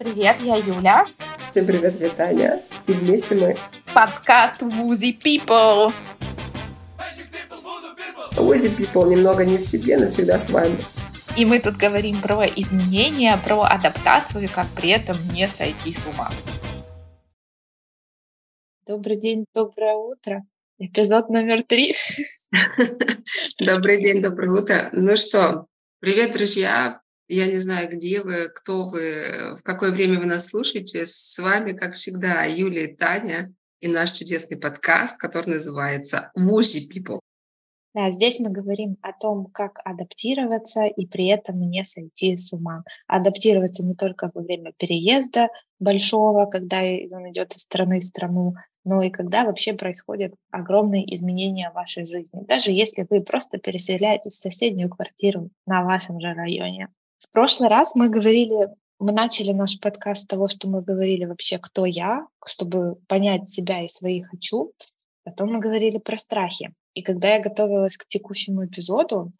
Привет, я Юля. Всем привет, Витаня. И вместе мы подкаст Woozy People. Woozy People немного не в себе, но всегда с вами. И мы тут говорим про изменения, про адаптацию, как при этом не сойти с ума. Добрый день, доброе утро. Эпизод номер три. Добрый день, доброе утро. Ну что, привет, друзья. Я не знаю, где вы, кто вы, в какое время вы нас слушаете. С вами, как всегда, Юлия и Таня и наш чудесный подкаст, который называется «Woozy People». Да, здесь мы говорим о том, как адаптироваться и при этом не сойти с ума. Адаптироваться не только во время переезда большого, когда он идет из страны в страну, но и когда вообще происходят огромные изменения в вашей жизни. Даже если вы просто переселяетесь в соседнюю квартиру на вашем же районе. В прошлый раз мы говорили, мы начали наш подкаст с того, что мы говорили вообще, кто я, чтобы понять себя и свои хочу. Потом мы говорили про страхи. И когда я готовилась к текущему эпизоду,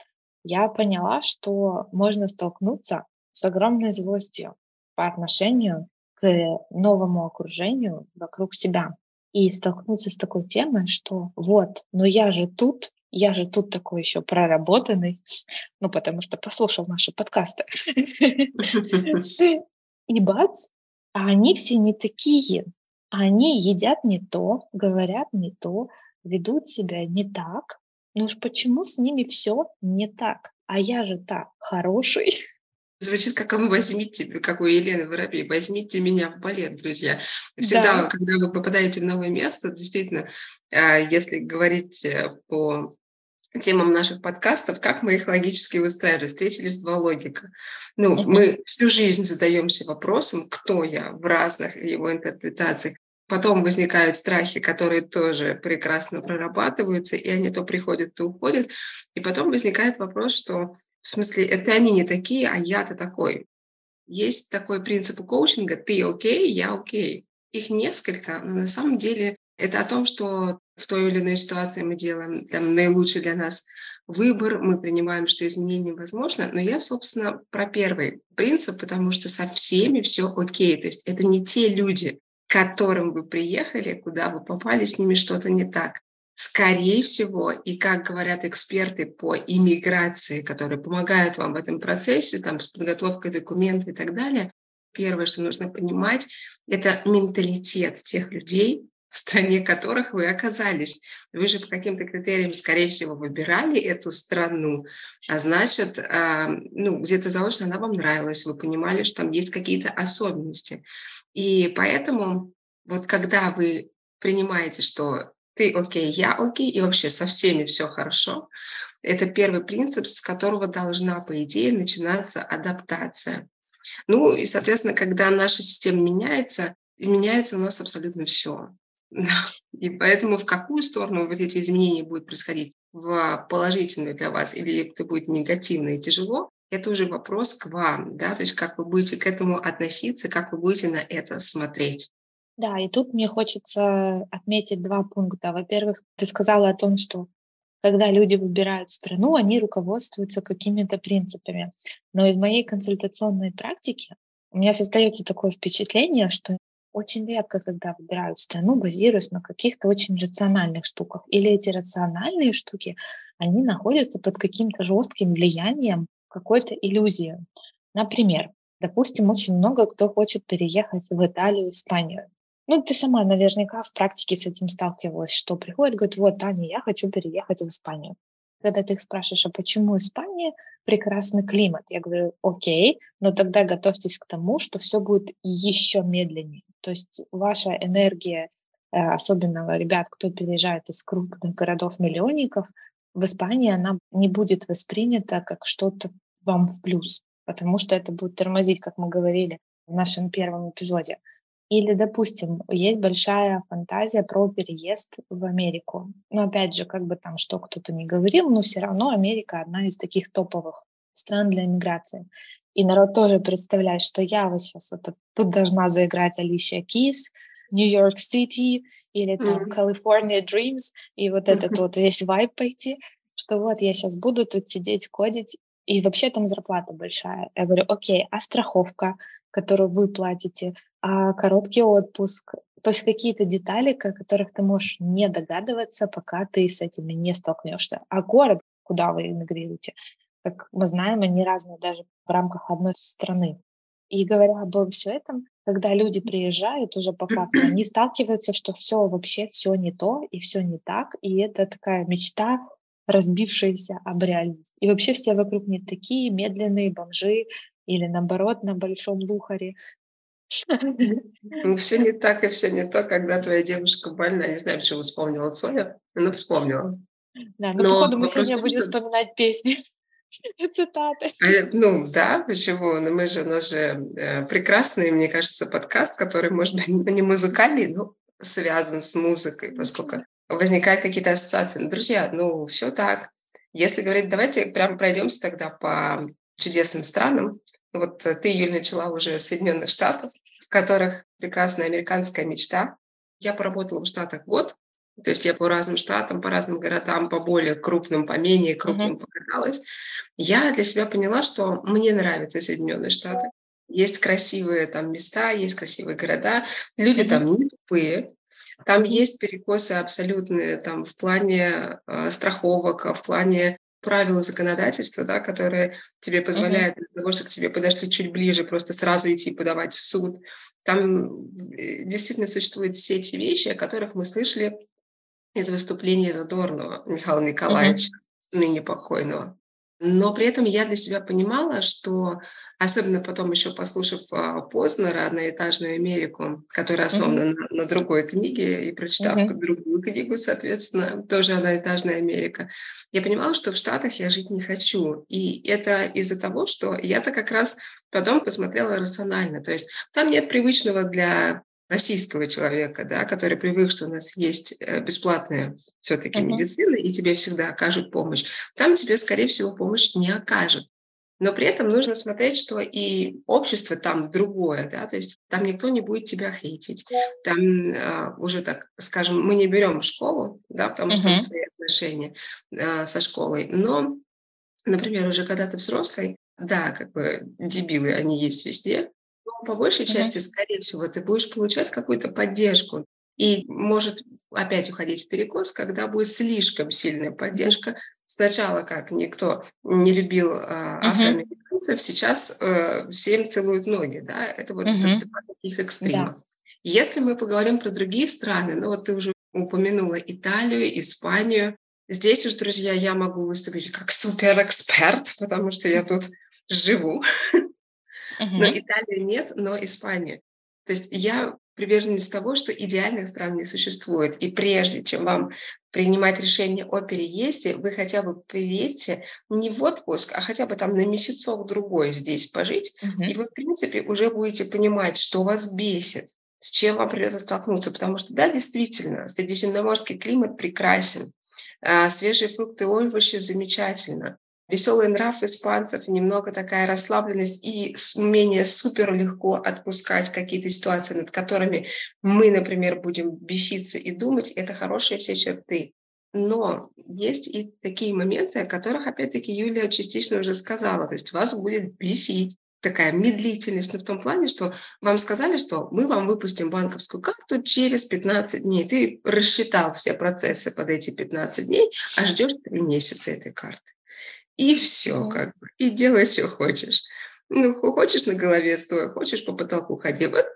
я поняла, что можно столкнуться с огромной злостью по отношению к новому окружению вокруг себя. И столкнуться с такой темой, что вот, но я же тут, я же тут такой еще проработанный, ну, потому что послушал наши подкасты. И бац, а они все не такие. Они едят не то, говорят не то, ведут себя не так. Ну уж почему с ними все не так? А я же так хороший. Звучит как «вы возьмите», как у Елены Воробей, «возьмите меня в балет», друзья. Всегда, да. когда вы попадаете в новое место, действительно, а, если говорить э, по темам наших подкастов, как мы их логически выстраивали. Встретились два логика. Ну, uh-huh. мы всю жизнь задаемся вопросом, кто я в разных его интерпретациях. Потом возникают страхи, которые тоже прекрасно прорабатываются, и они то приходят, то уходят. И потом возникает вопрос, что в смысле, это они не такие, а я-то такой. Есть такой принцип коучинга, ты окей, я окей. Их несколько, но на самом деле это о том, что в той или иной ситуации мы делаем там, наилучший для нас выбор, мы принимаем, что изменение возможно. Но я, собственно, про первый принцип, потому что со всеми все окей. То есть это не те люди, к которым вы приехали, куда вы попали, с ними что-то не так. Скорее всего, и как говорят эксперты по иммиграции, которые помогают вам в этом процессе, там, с подготовкой документов и так далее, первое, что нужно понимать, это менталитет тех людей, в стране которых вы оказались. Вы же по каким-то критериям, скорее всего, выбирали эту страну, а значит, а, ну, где-то заочно она вам нравилась, вы понимали, что там есть какие-то особенности. И поэтому вот когда вы принимаете, что ты окей, я окей, и вообще со всеми все хорошо, это первый принцип, с которого должна, по идее, начинаться адаптация. Ну и, соответственно, когда наша система меняется, меняется у нас абсолютно все. И поэтому в какую сторону вот эти изменения будут происходить? В положительную для вас или это будет негативно и тяжело? Это уже вопрос к вам, да, то есть как вы будете к этому относиться, как вы будете на это смотреть. Да, и тут мне хочется отметить два пункта. Во-первых, ты сказала о том, что когда люди выбирают страну, они руководствуются какими-то принципами. Но из моей консультационной практики у меня создается такое впечатление, что очень редко, когда выбирают страну, базируясь на каких-то очень рациональных штуках. Или эти рациональные штуки, они находятся под каким-то жестким влиянием какой-то иллюзии. Например, допустим, очень много кто хочет переехать в Италию, Испанию. Ну, ты сама наверняка в практике с этим сталкивалась, что приходит, говорит, вот, Таня, я хочу переехать в Испанию. Когда ты их спрашиваешь, а почему Испания? Прекрасный климат. Я говорю, окей, но тогда готовьтесь к тому, что все будет еще медленнее. То есть ваша энергия, э, особенно ребят, кто переезжает из крупных городов-миллионников, в Испании она не будет воспринята как что-то вам в плюс, потому что это будет тормозить, как мы говорили в нашем первом эпизоде. Или, допустим, есть большая фантазия про переезд в Америку. Но опять же, как бы там что кто-то не говорил, но все равно Америка одна из таких топовых стран для иммиграции. И народ тоже представляет, что я вот сейчас это, тут должна заиграть Алисия Кис, Нью-Йорк Сити или там mm-hmm. California Dreams, и вот этот вот весь вайб пойти, что вот я сейчас буду тут сидеть, кодить, и вообще там зарплата большая. Я говорю, окей, а страховка? которую вы платите, а короткий отпуск. То есть какие-то детали, о которых ты можешь не догадываться, пока ты с этими не столкнешься. А город, куда вы эмигрируете, как мы знаем, они разные даже в рамках одной страны. И говоря обо всем этом, когда люди приезжают уже по факту, они сталкиваются, что все вообще все не то и все не так, и это такая мечта, разбившаяся об реальность. И вообще все вокруг не такие медленные бомжи или наоборот на большом лухаре. Ну, все не так и все не то, когда твоя девушка больна. Не знаю, почему вспомнила Соня, но вспомнила. Да, ну, Но походу, мы сегодня будем вспоминать песни. Цитаты. А, ну да, почему? Но ну, мы же, у нас же э, прекрасный, мне кажется, подкаст, который, может быть, не музыкальный, но связан с музыкой, поскольку возникают какие-то ассоциации. Ну, друзья, ну все так. Если говорить, давайте прямо пройдемся тогда по чудесным странам. Вот ты, Юль, начала уже с Соединенных Штатов, в которых прекрасная американская мечта. Я поработала в Штатах год, то есть я по разным штатам, по разным городам, по более крупным, по менее крупным uh-huh. покаталась. Я для себя поняла, что мне нравятся Соединенные Штаты. Есть красивые там места, есть красивые города. Люди uh-huh. там не тупые. Там есть перекосы абсолютные там, в плане э, страховок, в плане правила законодательства, да, которые тебе позволяют uh-huh. для того, чтобы к тебе подошли чуть ближе, просто сразу идти подавать в суд. Там э, действительно существуют все эти вещи, о которых мы слышали из выступления Задорнова Михаила Николаевича, uh-huh. ныне покойного. Но при этом я для себя понимала, что, особенно потом еще послушав а, Познера «Одноэтажную Америку», которая основана uh-huh. на, на другой книге, и прочитав uh-huh. другую книгу, соответственно, тоже «Одноэтажная Америка», я понимала, что в Штатах я жить не хочу. И это из-за того, что я-то как раз потом посмотрела рационально. То есть там нет привычного для российского человека, да, который привык, что у нас есть э, бесплатная все-таки uh-huh. медицина, и тебе всегда окажут помощь, там тебе, скорее всего, помощь не окажут. Но при этом нужно смотреть, что и общество там другое, да, то есть там никто не будет тебя хейтить. Там э, уже так, скажем, мы не берем школу, да, потому что uh-huh. свои отношения э, со школой. Но, например, уже когда ты взрослый, да, как бы дебилы, они есть везде, по большей mm-hmm. части, скорее всего, ты будешь получать какую-то поддержку. И может опять уходить в перекос, когда будет слишком сильная поддержка. Сначала, как никто не любил э, афроамериканцев, сейчас э, всем целуют ноги. Да? Это вот mm-hmm. два таких экстрима. Да. Если мы поговорим про другие страны, ну вот ты уже упомянула Италию, Испанию. Здесь уж, друзья, я могу выступить как суперэксперт, потому что я тут живу. Uh-huh. Но Италию нет, но Испанию. То есть я приверженец того, что идеальных стран не существует. И прежде чем вам принимать решение о переезде, вы хотя бы приедете не в отпуск, а хотя бы там на месяцок-другой здесь пожить, uh-huh. и вы, в принципе, уже будете понимать, что вас бесит, с чем вам придется столкнуться. Потому что, да, действительно, средиземноморский климат прекрасен, а свежие фрукты и овощи замечательно веселый нрав испанцев, немного такая расслабленность и умение супер легко отпускать какие-то ситуации, над которыми мы, например, будем беситься и думать, это хорошие все черты. Но есть и такие моменты, о которых, опять-таки, Юлия частично уже сказала. То есть вас будет бесить такая медлительность, но в том плане, что вам сказали, что мы вам выпустим банковскую карту через 15 дней. Ты рассчитал все процессы под эти 15 дней, а ждешь 3 месяца этой карты. И все, как бы. И делай, что хочешь. Ну, хочешь на голове стой, хочешь по потолку ходи. Вот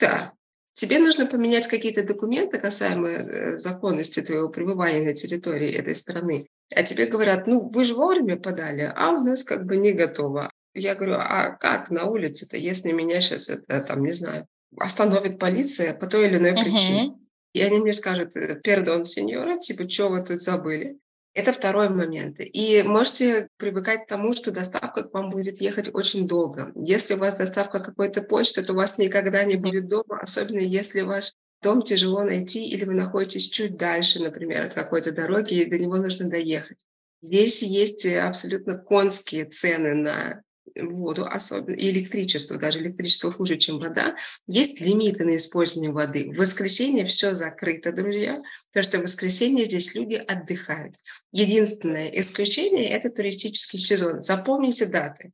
да. Тебе нужно поменять какие-то документы, касаемые э, законности твоего пребывания на территории этой страны. А тебе говорят, ну, вы же вовремя подали, а у нас как бы не готово. Я говорю, а как на улице-то, если меня сейчас это, там, не знаю, остановит полиция по той или иной причине? Uh-huh. И они мне скажут, пердон, сеньора, типа, что вы тут забыли? Это второй момент. И можете привыкать к тому, что доставка к вам будет ехать очень долго. Если у вас доставка какой-то почты, то у вас никогда не будет дома, особенно если ваш дом тяжело найти или вы находитесь чуть дальше, например, от какой-то дороги, и до него нужно доехать. Здесь есть абсолютно конские цены на воду, особенно и электричество, даже электричество хуже, чем вода, есть лимиты на использование воды. В воскресенье все закрыто, друзья, потому что в воскресенье здесь люди отдыхают. Единственное исключение – это туристический сезон. Запомните даты.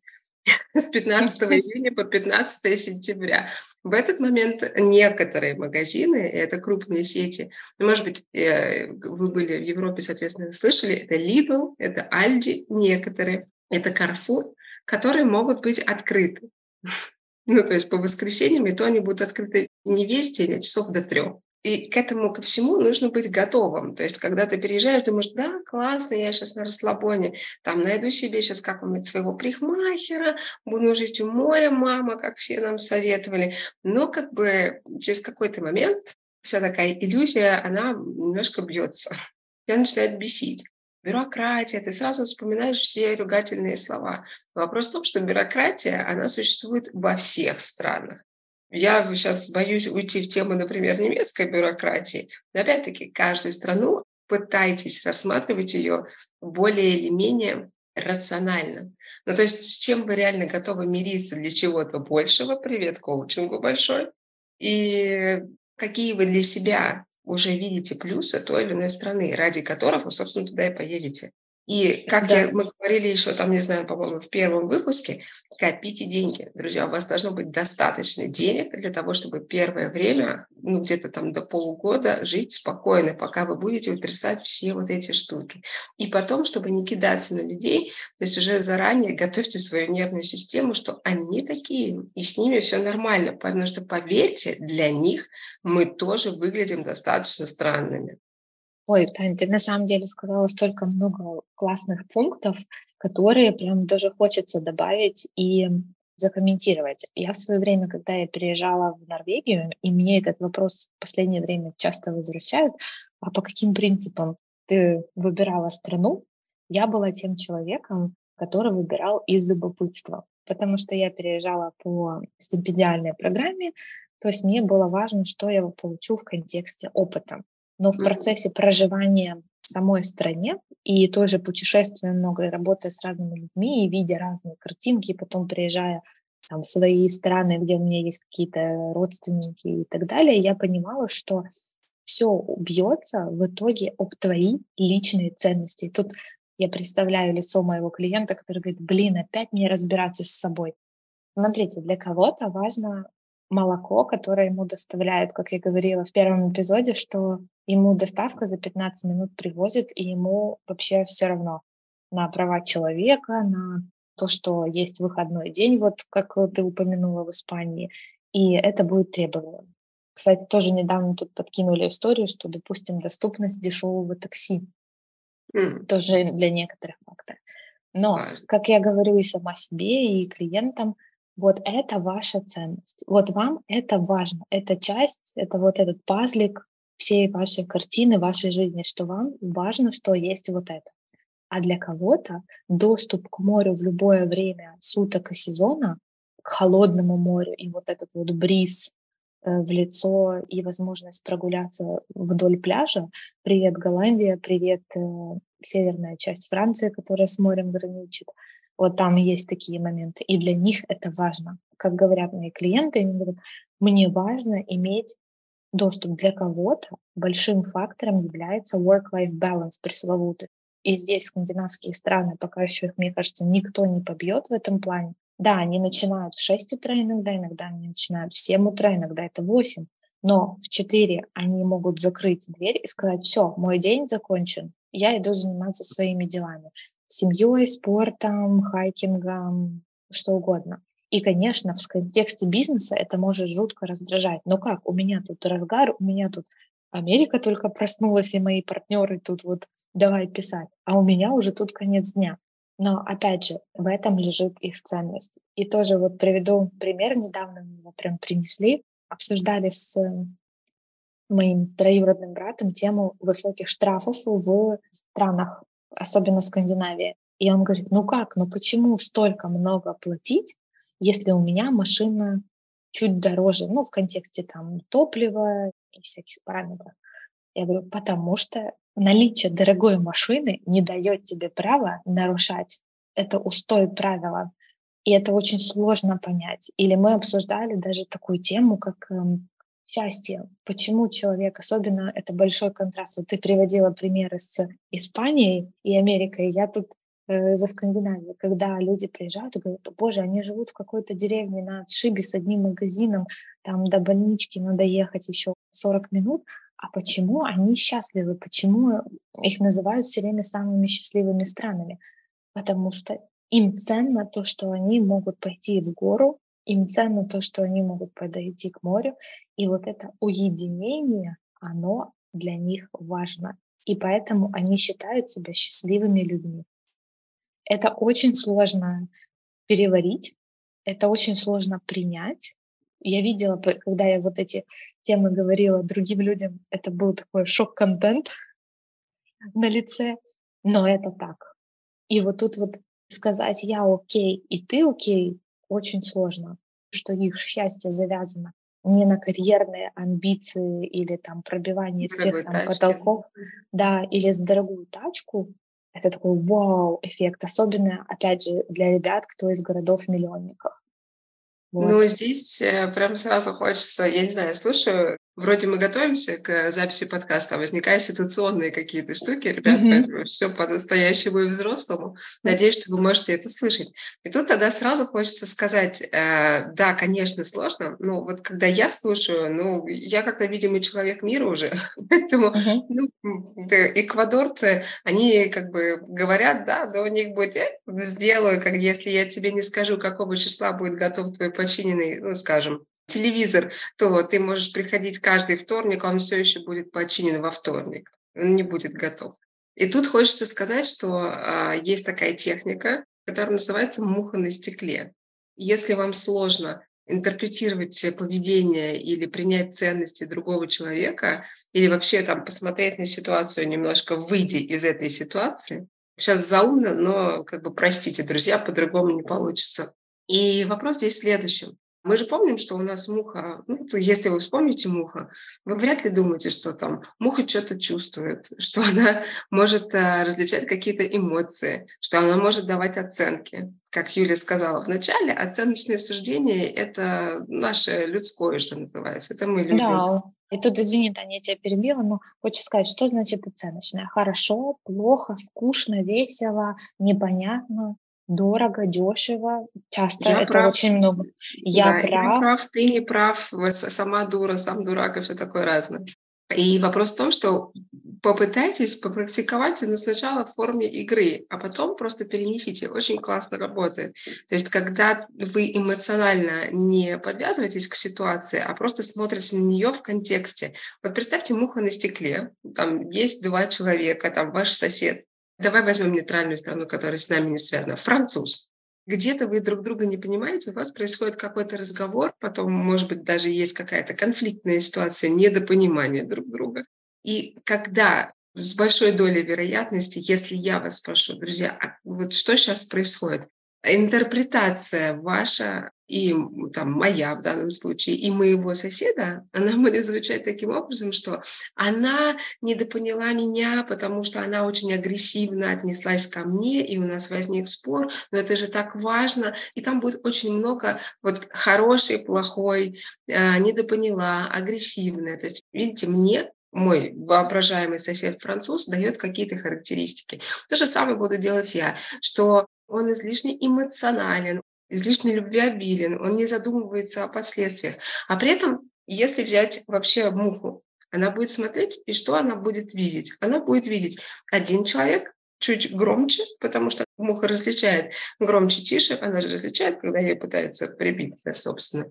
с 15 июня по 15 сентября. В этот момент некоторые магазины, это крупные сети, может быть, э, вы были в Европе, соответственно, слышали, это Lidl, это Aldi, некоторые, это Carrefour, которые могут быть открыты. Ну, то есть по воскресеньям, и то они будут открыты не весь день, а часов до трех. И к этому, ко всему нужно быть готовым. То есть, когда ты переезжаешь, ты думаешь, да, классно, я сейчас на расслабоне, там найду себе сейчас как-нибудь своего прихмахера, буду жить у моря, мама, как все нам советовали. Но как бы через какой-то момент вся такая иллюзия, она немножко бьется. Тебя начинает бесить. Бюрократия, ты сразу вспоминаешь все ругательные слова. Вопрос в том, что бюрократия, она существует во всех странах. Я сейчас боюсь уйти в тему, например, немецкой бюрократии. Но опять-таки, каждую страну пытайтесь рассматривать ее более или менее рационально. Ну, то есть с чем вы реально готовы мириться для чего-то большего, привет коучингу большой, и какие вы для себя уже видите плюсы той или иной страны, ради которых вы, собственно, туда и поедете. И как да. я, мы говорили еще там, не знаю, по-моему, в первом выпуске, копите деньги. Друзья, у вас должно быть достаточно денег для того, чтобы первое время, ну, где-то там до полугода жить спокойно, пока вы будете утрясать все вот эти штуки. И потом, чтобы не кидаться на людей, то есть уже заранее готовьте свою нервную систему, что они такие, и с ними все нормально. Потому что, поверьте, для них мы тоже выглядим достаточно странными. Ой, Тань, ты на самом деле сказала столько много классных пунктов, которые прям даже хочется добавить и закомментировать. Я в свое время, когда я переезжала в Норвегию, и мне этот вопрос в последнее время часто возвращают, а по каким принципам ты выбирала страну, я была тем человеком, который выбирал из любопытства, потому что я переезжала по стипендиальной программе, то есть мне было важно, что я получу в контексте опыта но в процессе проживания в самой стране и тоже путешествуя много, и работая с разными людьми, и видя разные картинки, и потом приезжая там, в свои страны, где у меня есть какие-то родственники и так далее, я понимала, что все убьется в итоге об твои личные ценности. тут я представляю лицо моего клиента, который говорит, блин, опять мне разбираться с собой. Смотрите, для кого-то важно молоко, которое ему доставляют, как я говорила в первом эпизоде, что ему доставка за 15 минут привозит, и ему вообще все равно на права человека, на то, что есть выходной день, вот как ты упомянула в Испании, и это будет требованием. Кстати, тоже недавно тут подкинули историю, что, допустим, доступность дешевого такси mm. тоже для некоторых фактор. Но, как я говорю и сама себе, и клиентам, вот это ваша ценность. Вот вам это важно. Это часть, это вот этот пазлик всей вашей картины, вашей жизни, что вам важно, что есть вот это. А для кого-то доступ к морю в любое время суток и сезона, к холодному морю, и вот этот вот бриз э, в лицо и возможность прогуляться вдоль пляжа. Привет, Голландия, привет, э, северная часть Франции, которая с морем граничит. Вот там есть такие моменты. И для них это важно. Как говорят мои клиенты, они говорят, мне важно иметь доступ для кого-то. Большим фактором является work-life balance пресловутый. И здесь скандинавские страны, пока еще их, мне кажется, никто не побьет в этом плане. Да, они начинают в 6 утра иногда, иногда они начинают в 7 утра, иногда это 8. Но в 4 они могут закрыть дверь и сказать, все, мой день закончен, я иду заниматься своими делами семьей, спортом, хайкингом, что угодно. И, конечно, в контексте бизнеса это может жутко раздражать. Но как? У меня тут разгар, у меня тут Америка только проснулась, и мои партнеры тут вот давай писать. А у меня уже тут конец дня. Но, опять же, в этом лежит их ценность. И тоже вот приведу пример. Недавно мне его прям принесли. Обсуждали с моим троюродным братом тему высоких штрафов в странах особенно Скандинавии. И он говорит, ну как, ну почему столько много платить, если у меня машина чуть дороже, ну, в контексте там топлива и всяких параметров. Я говорю, потому что наличие дорогой машины не дает тебе права нарушать. Это устой правила. И это очень сложно понять. Или мы обсуждали даже такую тему, как эм, счастье. Почему человек, особенно это большой контраст. Вот ты приводила примеры с Испанией и Америкой. Я тут э, за Скандинавию, когда люди приезжают и говорят, боже, они живут в какой-то деревне на отшибе с одним магазином, там до больнички надо ехать еще 40 минут, а почему они счастливы, почему их называют все время самыми счастливыми странами? Потому что им ценно то, что они могут пойти в гору, им ценно то, что они могут подойти к морю, и вот это уединение, оно для них важно. И поэтому они считают себя счастливыми людьми. Это очень сложно переварить, это очень сложно принять. Я видела, когда я вот эти темы говорила другим людям, это был такой шок-контент на лице, но это так. И вот тут вот сказать «я окей» и «ты окей» очень сложно, что их счастье завязано не на карьерные амбиции или там пробивание всех там потолков, да, или с дорогую тачку, это такой вау-эффект, особенно, опять же, для ребят, кто из городов-миллионников. Вот. Ну, здесь э, прям сразу хочется, я не знаю, слушаю Вроде мы готовимся к записи подкаста, а возникают ситуационные какие-то штуки. Ребят, mm-hmm. все по-настоящему и взрослому. Надеюсь, что вы можете это слышать. И тут тогда сразу хочется сказать, э, да, конечно, сложно, но вот когда я слушаю, ну, я как-то видимый человек мира уже, поэтому mm-hmm. ну, эквадорцы, они как бы говорят, да, да, у них будет, я сделаю, как если я тебе не скажу, какого числа будет готов твой подчиненный, ну, скажем, телевизор, то ты можешь приходить каждый вторник, а он все еще будет починен во вторник. Он не будет готов. И тут хочется сказать, что а, есть такая техника, которая называется муха на стекле. Если вам сложно интерпретировать поведение или принять ценности другого человека, или вообще там посмотреть на ситуацию немножко, выйдя из этой ситуации, сейчас заумно, но как бы простите, друзья, по-другому не получится. И вопрос здесь в следующем. Мы же помним, что у нас муха, ну, если вы вспомните муха, вы вряд ли думаете, что там муха что-то чувствует, что она может а, различать какие-то эмоции, что она может давать оценки. Как Юля сказала в начале, оценочное суждение – это наше людское, что называется. Это мы люди. Да, и тут, извини, Таня, я тебя перебила, но хочу сказать, что значит оценочное? Хорошо, плохо, скучно, весело, непонятно дорого, дешево, часто я это прав. очень много. Я да, прав. Я прав, ты не прав, сама дура, сам дурак и все такое разное. И вопрос в том, что попытайтесь попрактиковать, но сначала в форме игры, а потом просто перенесите. Очень классно работает. То есть, когда вы эмоционально не подвязываетесь к ситуации, а просто смотрите на нее в контексте. Вот представьте муха на стекле. Там есть два человека, там ваш сосед, Давай возьмем нейтральную страну, которая с нами не связана. Француз. Где-то вы друг друга не понимаете, у вас происходит какой-то разговор, потом, может быть, даже есть какая-то конфликтная ситуация, недопонимание друг друга. И когда с большой долей вероятности, если я вас спрошу, друзья, а вот что сейчас происходит? интерпретация ваша и там моя в данном случае, и моего соседа, она будет звучать таким образом, что она недопоняла меня, потому что она очень агрессивно отнеслась ко мне, и у нас возник спор, но это же так важно, и там будет очень много вот хороший, плохой, э, недопоняла, агрессивная. То есть, видите, мне мой воображаемый сосед француз дает какие-то характеристики. То же самое буду делать я, что он излишне эмоционален, излишне любвеобилен, он не задумывается о последствиях. А при этом, если взять вообще муху, она будет смотреть, и что она будет видеть? Она будет видеть один человек чуть громче, потому что муха различает громче, тише, она же различает, когда ей пытаются прибиться, собственно.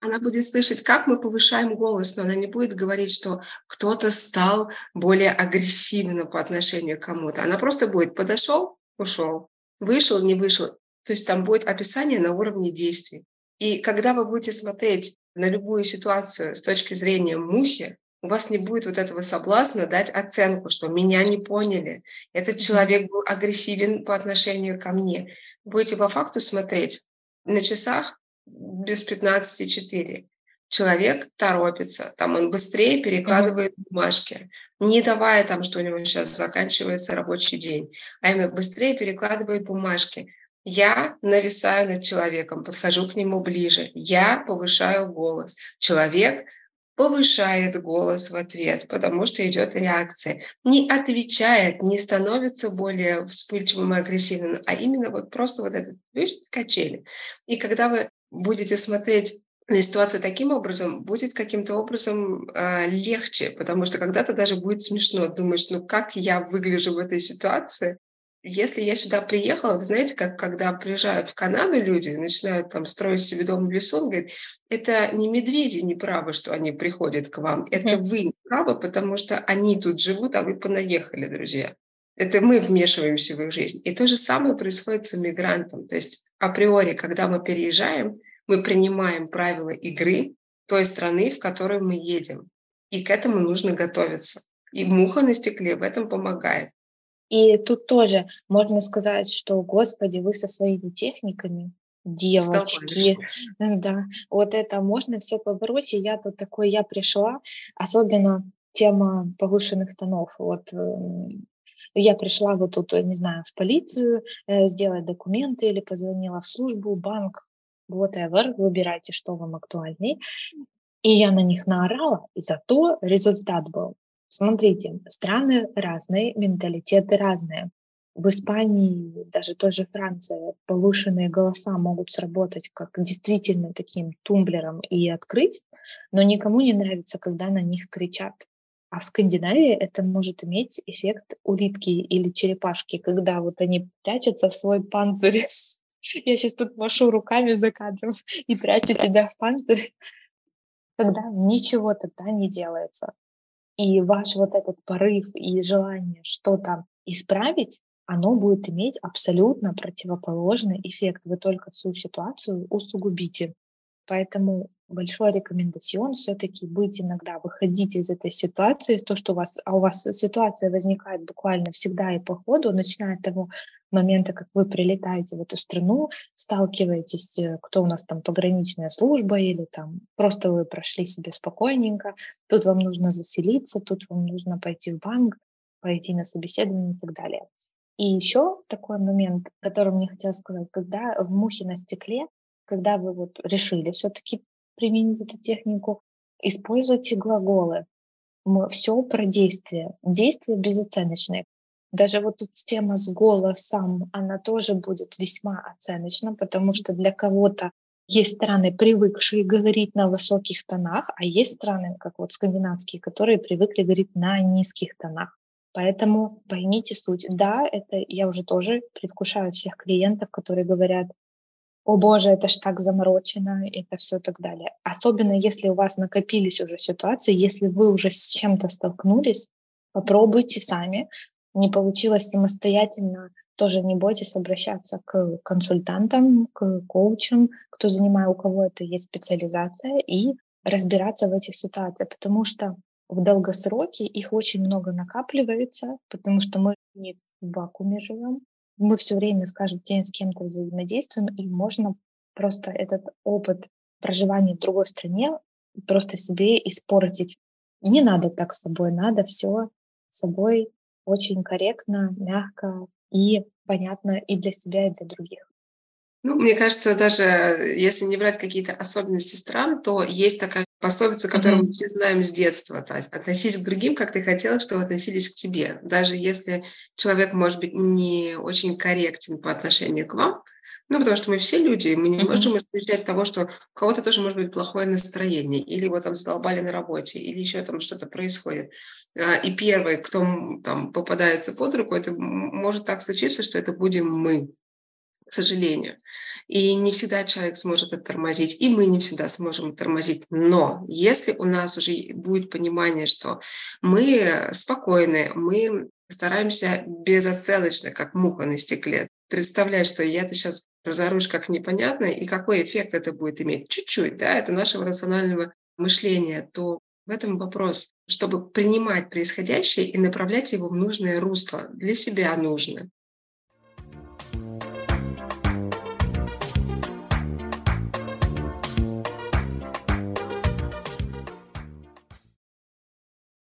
Она будет слышать, как мы повышаем голос, но она не будет говорить, что кто-то стал более агрессивным по отношению к кому-то. Она просто будет подошел, ушел, вышел, не вышел. То есть там будет описание на уровне действий. И когда вы будете смотреть на любую ситуацию с точки зрения мухи, у вас не будет вот этого соблазна дать оценку, что меня не поняли, этот человек был агрессивен по отношению ко мне. Будете по факту смотреть на часах без 15,4 человек торопится, там он быстрее перекладывает бумажки, не давая там, что у него сейчас заканчивается рабочий день, а именно быстрее перекладывает бумажки. Я нависаю над человеком, подхожу к нему ближе, я повышаю голос. Человек повышает голос в ответ, потому что идет реакция, не отвечает, не становится более вспыльчивым и агрессивным, а именно вот просто вот этот, видишь, качели. И когда вы будете смотреть на ситуацию таким образом, будет каким-то образом э, легче, потому что когда-то даже будет смешно. Думаешь, ну как я выгляжу в этой ситуации, если я сюда приехала, вы знаете, как когда приезжают в Канаду люди, начинают там строить себе дом в лесу, он говорит, это не медведи не правы, что они приходят к вам, это вы не правы, потому что они тут живут, а вы понаехали, друзья. Это мы вмешиваемся в их жизнь. И то же самое происходит с иммигрантом. То есть априори, когда мы переезжаем, мы принимаем правила игры той страны, в которую мы едем. И к этому нужно готовиться. И муха на стекле в этом помогает. И тут тоже можно сказать, что, Господи, вы со своими техниками, девочки, да, вот это можно все побороть. И я тут такой, я пришла, особенно тема повышенных тонов. Вот эм, я пришла вот тут, не знаю, в полицию э, сделать документы или позвонила в службу, банк, whatever, выбирайте, что вам актуальней. И я на них наорала, и зато результат был. Смотрите, страны разные, менталитеты разные. В Испании, даже той же Франции, повышенные голоса могут сработать как действительно таким тумблером и открыть, но никому не нравится, когда на них кричат. А в Скандинавии это может иметь эффект улитки или черепашки, когда вот они прячутся в свой панцирь. Я сейчас тут машу руками за кадром и прячу тебя в панцирь, когда ничего тогда не делается. И ваш вот этот порыв и желание что-то исправить, оно будет иметь абсолютно противоположный эффект. Вы только всю ситуацию усугубите. Поэтому большой рекомендацион все-таки быть иногда, выходить из этой ситуации, то, что у вас, а у вас ситуация возникает буквально всегда и по ходу, начиная от того момента, как вы прилетаете в эту страну, сталкиваетесь, э, кто у нас там пограничная служба или там просто вы прошли себе спокойненько, тут вам нужно заселиться, тут вам нужно пойти в банк, пойти на собеседование и так далее. И еще такой момент, который мне хотелось сказать, когда в мухе на стекле, когда вы вот решили все-таки применить эту технику, используйте глаголы. Все про действие. Действие безоценочное. Даже вот тут тема с голосом, она тоже будет весьма оценочна, потому что для кого-то есть страны, привыкшие говорить на высоких тонах, а есть страны, как вот скандинавские, которые привыкли говорить на низких тонах. Поэтому поймите суть. Да, это я уже тоже предвкушаю всех клиентов, которые говорят, о боже, это ж так заморочено, это все так далее. Особенно если у вас накопились уже ситуации, если вы уже с чем-то столкнулись, попробуйте сами. Не получилось самостоятельно, тоже не бойтесь обращаться к консультантам, к коучам, кто занимает, у кого это есть специализация, и разбираться в этих ситуациях, потому что в долгосроке их очень много накапливается, потому что мы не в вакууме живем, мы все время с каждый день с кем-то взаимодействуем, и можно просто этот опыт проживания в другой стране просто себе испортить. Не надо так с собой, надо все с собой очень корректно, мягко и понятно и для себя, и для других. Ну, мне кажется, даже если не брать какие-то особенности стран, то есть такая пословица, которую mm-hmm. мы все знаем с детства. То есть относись к другим, как ты хотела, чтобы относились к тебе. Даже если человек, может быть, не очень корректен по отношению к вам, ну, потому что мы все люди, мы не mm-hmm. можем исключать того, что у кого-то тоже может быть плохое настроение, или его там задолбали на работе, или еще там что-то происходит. А, и первый, кто там попадается под руку, это может так случиться, что это будем мы к сожалению. И не всегда человек сможет это тормозить, и мы не всегда сможем тормозить. Но если у нас уже будет понимание, что мы спокойны, мы стараемся безоценочно, как муха на стекле, представлять, что я-то сейчас разорусь как непонятно, и какой эффект это будет иметь. Чуть-чуть, да, это нашего рационального мышления, то в этом вопрос, чтобы принимать происходящее и направлять его в нужное русло, для себя нужно.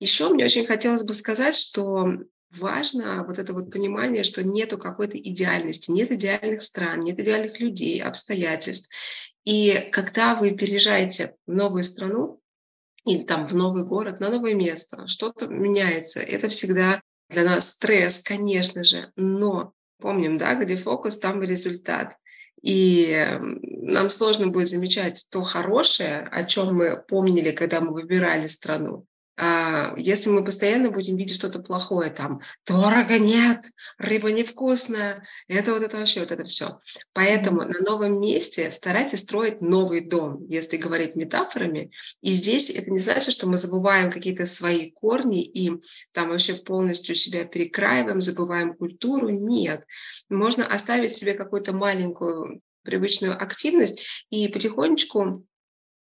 Еще мне очень хотелось бы сказать, что важно вот это вот понимание, что нету какой-то идеальности, нет идеальных стран, нет идеальных людей, обстоятельств. И когда вы переезжаете в новую страну, или там в новый город, на новое место, что-то меняется. Это всегда для нас стресс, конечно же, но помним, да, где фокус, там и результат. И нам сложно будет замечать то хорошее, о чем мы помнили, когда мы выбирали страну. А, если мы постоянно будем видеть что-то плохое, там, творога нет, рыба невкусная, это вот это вообще вот это все. Поэтому на новом месте старайтесь строить новый дом, если говорить метафорами. И здесь это не значит, что мы забываем какие-то свои корни и там вообще полностью себя перекраиваем, забываем культуру. Нет. Можно оставить себе какую-то маленькую привычную активность и потихонечку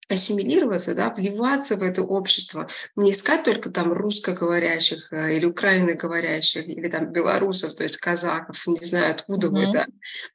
ассимилироваться, да, вливаться в это общество, не искать только там русскоговорящих э, или украиноговорящих, или там белорусов, то есть казахов, не знаю, откуда mm-hmm. вы, да,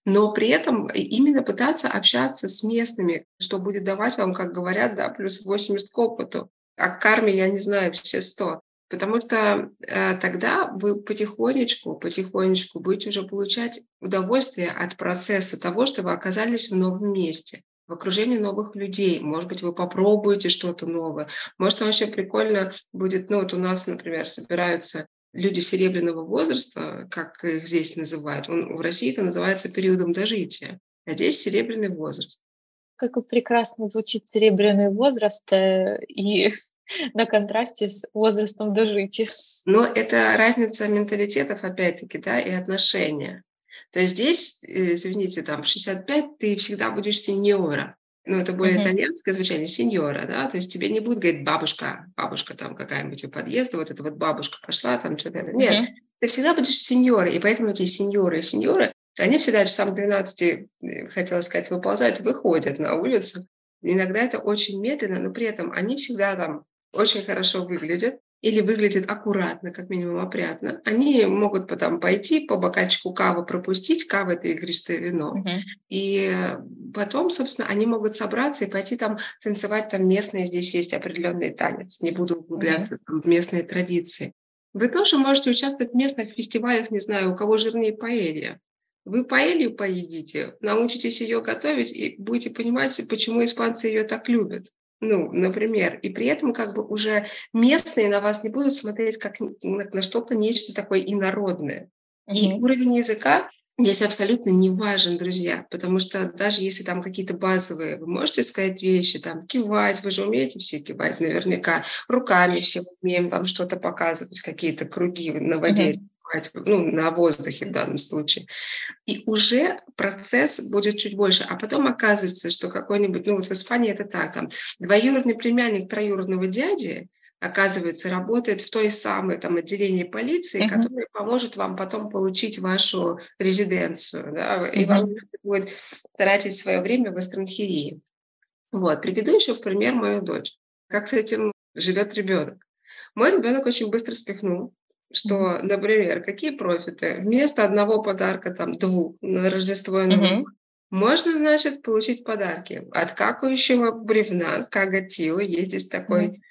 но при этом именно пытаться общаться с местными, что будет давать вам, как говорят, да, плюс 80 к опыту. А к карме я не знаю все 100. Потому что э, тогда вы потихонечку, потихонечку будете уже получать удовольствие от процесса того, что вы оказались в новом месте в окружении новых людей. Может быть, вы попробуете что-то новое. Может, вообще прикольно будет, ну вот у нас, например, собираются люди серебряного возраста, как их здесь называют. Он, в России это называется периодом дожития, а здесь серебряный возраст. Как прекрасно звучит серебряный возраст э, и на контрасте с возрастом дожития. Но это разница менталитетов, опять-таки, да, и отношения. То есть здесь, э, извините, там в 65 ты всегда будешь сеньора. Ну, это более uh-huh. итальянское звучание, сеньора, да, то есть тебе не будет говорить бабушка, бабушка там какая-нибудь у подъезда, вот эта вот бабушка пошла, там что-то. Нет, uh-huh. ты всегда будешь сеньорой, и поэтому эти сеньоры и сеньоры, они всегда же сам 12, э, хотела сказать, выползают, выходят на улицу. Иногда это очень медленно, но при этом они всегда там очень хорошо выглядят, или выглядит аккуратно, как минимум опрятно, они могут потом пойти по бокальчику кавы пропустить, кава – это игристое вино, uh-huh. и потом, собственно, они могут собраться и пойти там танцевать, там местные, здесь есть определенный танец, не буду углубляться uh-huh. там, в местные традиции. Вы тоже можете участвовать в местных фестивалях, не знаю, у кого жирнее паэлья. Вы паэлью поедите, научитесь ее готовить и будете понимать, почему испанцы ее так любят ну, например, и при этом как бы уже местные на вас не будут смотреть как на, на что-то, нечто такое инородное. Mm-hmm. И уровень языка здесь абсолютно не важен, друзья, потому что даже если там какие-то базовые, вы можете сказать вещи, там, кивать, вы же умеете все кивать наверняка, руками все умеем там что-то показывать, какие-то круги на воде. Mm-hmm ну, на воздухе в данном случае. И уже процесс будет чуть больше. А потом оказывается, что какой-нибудь, ну вот в Испании это так, там, двоюродный племянник троюродного дяди, оказывается, работает в той самой там отделении полиции, uh-huh. которое поможет вам потом получить вашу резиденцию, да, uh-huh. и вам будет тратить свое время в эстранхерии. Вот, приведу еще в пример мою дочь. Как с этим живет ребенок. Мой ребенок очень быстро спихнул что, например, какие профиты? Вместо одного подарка, там, двух на Рождество и Новый год, можно, значит, получить подарки от какающего бревна, Кагатио. Есть здесь такой mm-hmm.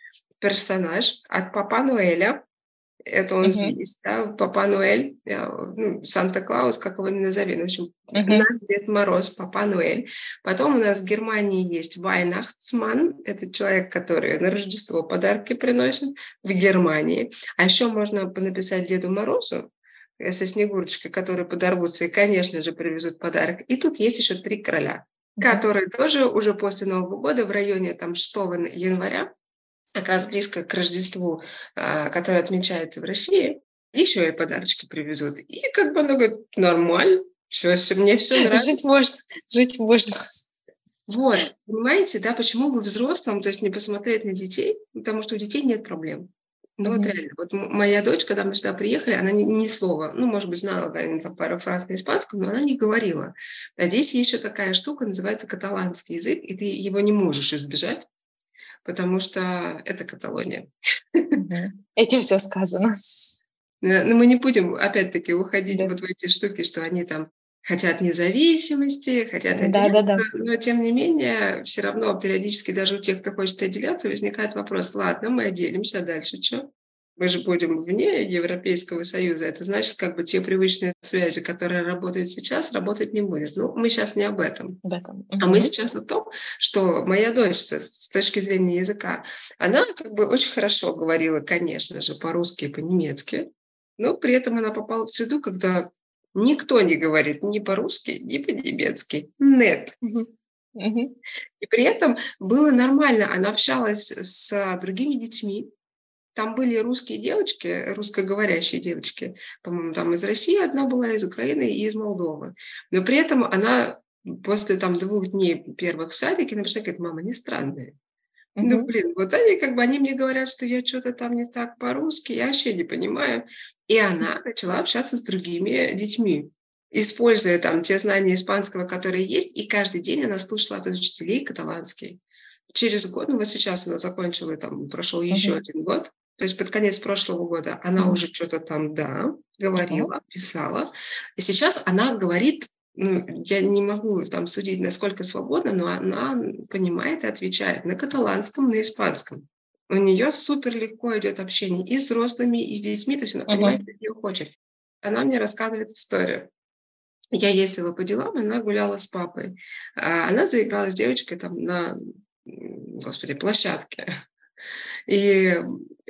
Персонаж от Папа Ноэля это он uh-huh. здесь, да, Папа Нуэль, э, ну, Санта-Клаус, как его ни назови, в общем, uh-huh. Дед Мороз, Папа Нуэль. Потом у нас в Германии есть Вайнахтсман, это человек, который на Рождество подарки приносит в Германии. А еще можно написать Деду Морозу, э, со Снегурочкой, которые подорвутся и, конечно же, привезут подарок. И тут есть еще три короля, которые тоже уже после Нового года в районе там 6 января как раз близко к Рождеству, а, которое отмечается в России, еще и подарочки привезут. И как бы она говорит, нормально, что мне все нравится. Жить можно, жить можно. Вот, понимаете, да, почему вы взрослым, то есть не посмотреть на детей, потому что у детей нет проблем. Ну mm-hmm. вот реально, вот моя дочь, когда мы сюда приехали, она ни, ни слова, ну, может быть, знала там пару фраз на испанском, но она не говорила. А здесь еще такая штука, называется каталанский язык, и ты его не можешь избежать, потому что это Каталония. Этим все сказано. Но мы не будем, опять-таки, уходить да. вот в эти штуки, что они там хотят независимости, хотят отделяться, да, да, да. но тем не менее все равно периодически даже у тех, кто хочет отделяться, возникает вопрос, ладно, мы отделимся, а дальше что? Мы же будем вне Европейского Союза, это значит, как бы те привычные связи, которые работают сейчас, работать не будет. Ну, мы сейчас не об этом. Об этом. А мы сейчас о том, что моя дочь с точки зрения языка, она как бы очень хорошо говорила, конечно же, по-русски и по-немецки, но при этом она попала в среду, когда никто не говорит ни по-русски, ни по-немецки. Нет. И при этом было нормально. Она общалась с другими детьми, там были русские девочки, русскоговорящие девочки, по-моему, там из России одна была, из Украины и из Молдовы. Но при этом она после там двух дней первых в садике написала, говорит, мама, не странная. Ну, блин, вот они как бы, они мне говорят, что я что-то там не так по-русски, я вообще не понимаю. И она начала общаться с другими детьми, используя там те знания испанского, которые есть, и каждый день она слушала от учителей каталанский. Через год, ну вот сейчас она закончила, там прошел еще один год, то есть под конец прошлого года она mm-hmm. уже что-то там, да, говорила, mm-hmm. писала. И сейчас она говорит, ну, я не могу там судить, насколько свободно, но она понимает и отвечает на каталанском, на испанском. У нее супер легко идет общение и с взрослыми, и с детьми, то есть она понимает, mm-hmm. что ее хочет. Она мне рассказывает историю. Я ездила по делам, она гуляла с папой. А она заиграла с девочкой там на, господи, площадке. И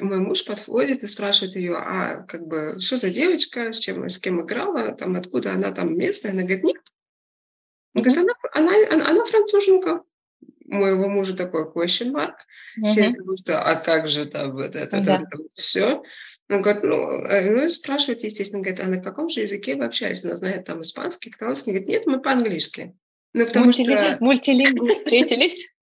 мой муж подходит и спрашивает ее, а как бы, что за девочка, с, чем, с кем играла, там, откуда она там местная? Она говорит, нет. Он говорит, она, она, она, она француженка. Моего мужа такой question mark. Mm-hmm. Все потому что, а как же там вот это, да. это, это, это все? Он говорит, ну, э, ну, спрашивает, естественно, говорит, а на каком же языке вы общаетесь? Она знает там испанский, каталонский. Он говорит, нет, мы по-английски. Ну, потому Мультили... что... Мультилингвы встретились.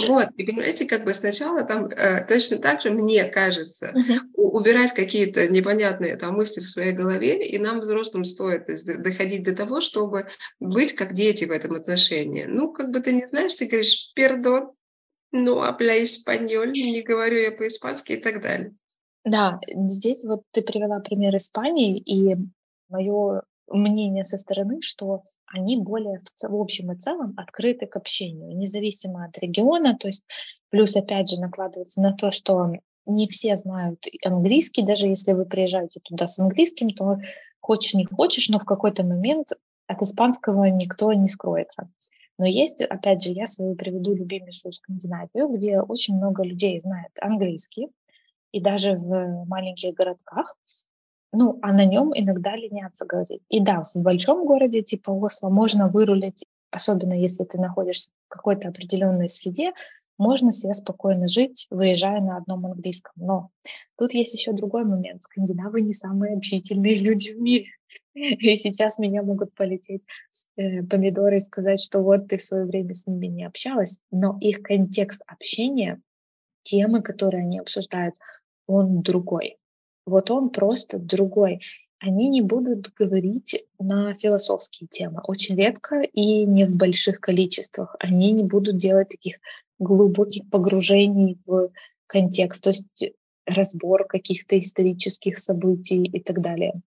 Вот, и понимаете, как бы сначала там э, точно так же, мне кажется, uh-huh. убирать какие-то непонятные там мысли в своей голове, и нам, взрослым, стоит доходить до того, чтобы быть как дети в этом отношении. Ну, как бы ты не знаешь, ты говоришь «пердон», ну, апля испаньоль, не говорю я по-испански и так далее. Да, здесь вот ты привела пример Испании, и мое мнение со стороны, что они более в, в общем и целом открыты к общению, независимо от региона. То есть плюс, опять же, накладывается на то, что не все знают английский, даже если вы приезжаете туда с английским, то хочешь не хочешь, но в какой-то момент от испанского никто не скроется. Но есть, опять же, я свою приведу любимейшую Скандинавию, где очень много людей знает английский, и даже в маленьких городках ну, а на нем иногда ленятся говорить. И да, в большом городе типа Осло можно вырулить, особенно если ты находишься в какой-то определенной среде, можно себе спокойно жить, выезжая на одном английском. Но тут есть еще другой момент. Скандинавы не самые общительные люди в мире. И сейчас меня могут полететь э, помидоры и сказать, что вот ты в свое время с ними не общалась, но их контекст общения, темы, которые они обсуждают, он другой вот он просто другой. Они не будут говорить на философские темы, очень редко и не в больших количествах. Они не будут делать таких глубоких погружений в контекст, то есть разбор каких-то исторических событий и так далее.